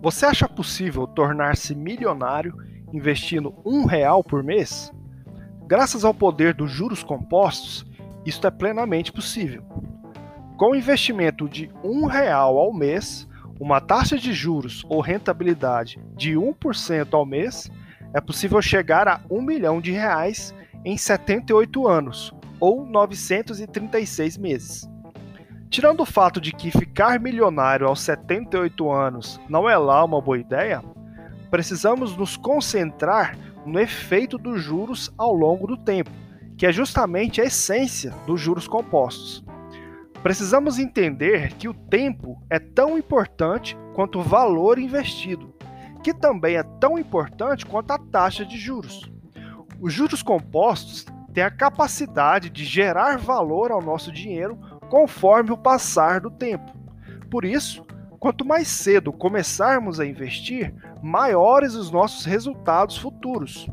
Você acha possível tornar-se milionário investindo um real por mês? Graças ao poder dos juros compostos, isto é plenamente possível. Com o investimento de um real ao mês, uma taxa de juros ou rentabilidade de 1% ao mês, é possível chegar a um milhão de reais em 78 anos, ou 936 meses. Tirando o fato de que ficar milionário aos 78 anos não é lá uma boa ideia, precisamos nos concentrar no efeito dos juros ao longo do tempo, que é justamente a essência dos juros compostos. Precisamos entender que o tempo é tão importante quanto o valor investido, que também é tão importante quanto a taxa de juros. Os juros compostos têm a capacidade de gerar valor ao nosso dinheiro conforme o passar do tempo. Por isso, quanto mais cedo começarmos a investir, maiores os nossos resultados futuros.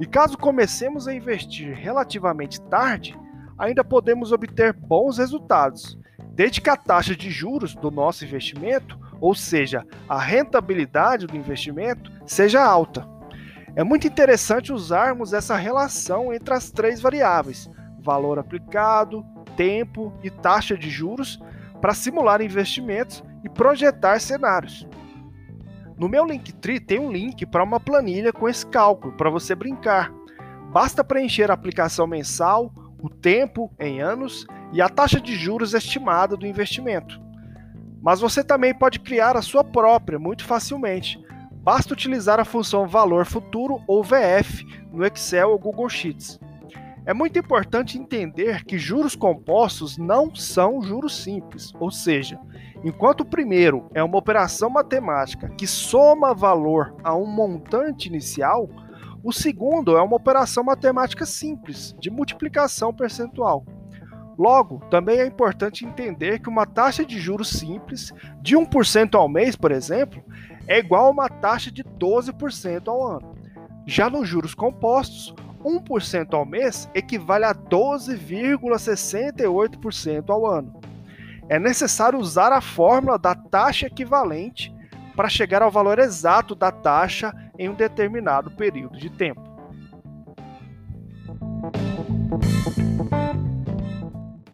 E caso comecemos a investir relativamente tarde, ainda podemos obter bons resultados, desde que a taxa de juros do nosso investimento, ou seja, a rentabilidade do investimento, seja alta. É muito interessante usarmos essa relação entre as três variáveis: valor aplicado, tempo e taxa de juros para simular investimentos e projetar cenários. No meu Linktree tem um link para uma planilha com esse cálculo para você brincar. Basta preencher a aplicação mensal, o tempo em anos e a taxa de juros estimada do investimento. Mas você também pode criar a sua própria muito facilmente. Basta utilizar a função valor futuro ou VF no Excel ou Google Sheets. É muito importante entender que juros compostos não são juros simples, ou seja, enquanto o primeiro é uma operação matemática que soma valor a um montante inicial, o segundo é uma operação matemática simples, de multiplicação percentual. Logo, também é importante entender que uma taxa de juros simples de 1% ao mês, por exemplo, é igual a uma taxa de 12% ao ano. Já nos juros compostos, 1% ao mês equivale a 12,68% ao ano. É necessário usar a fórmula da taxa equivalente para chegar ao valor exato da taxa em um determinado período de tempo.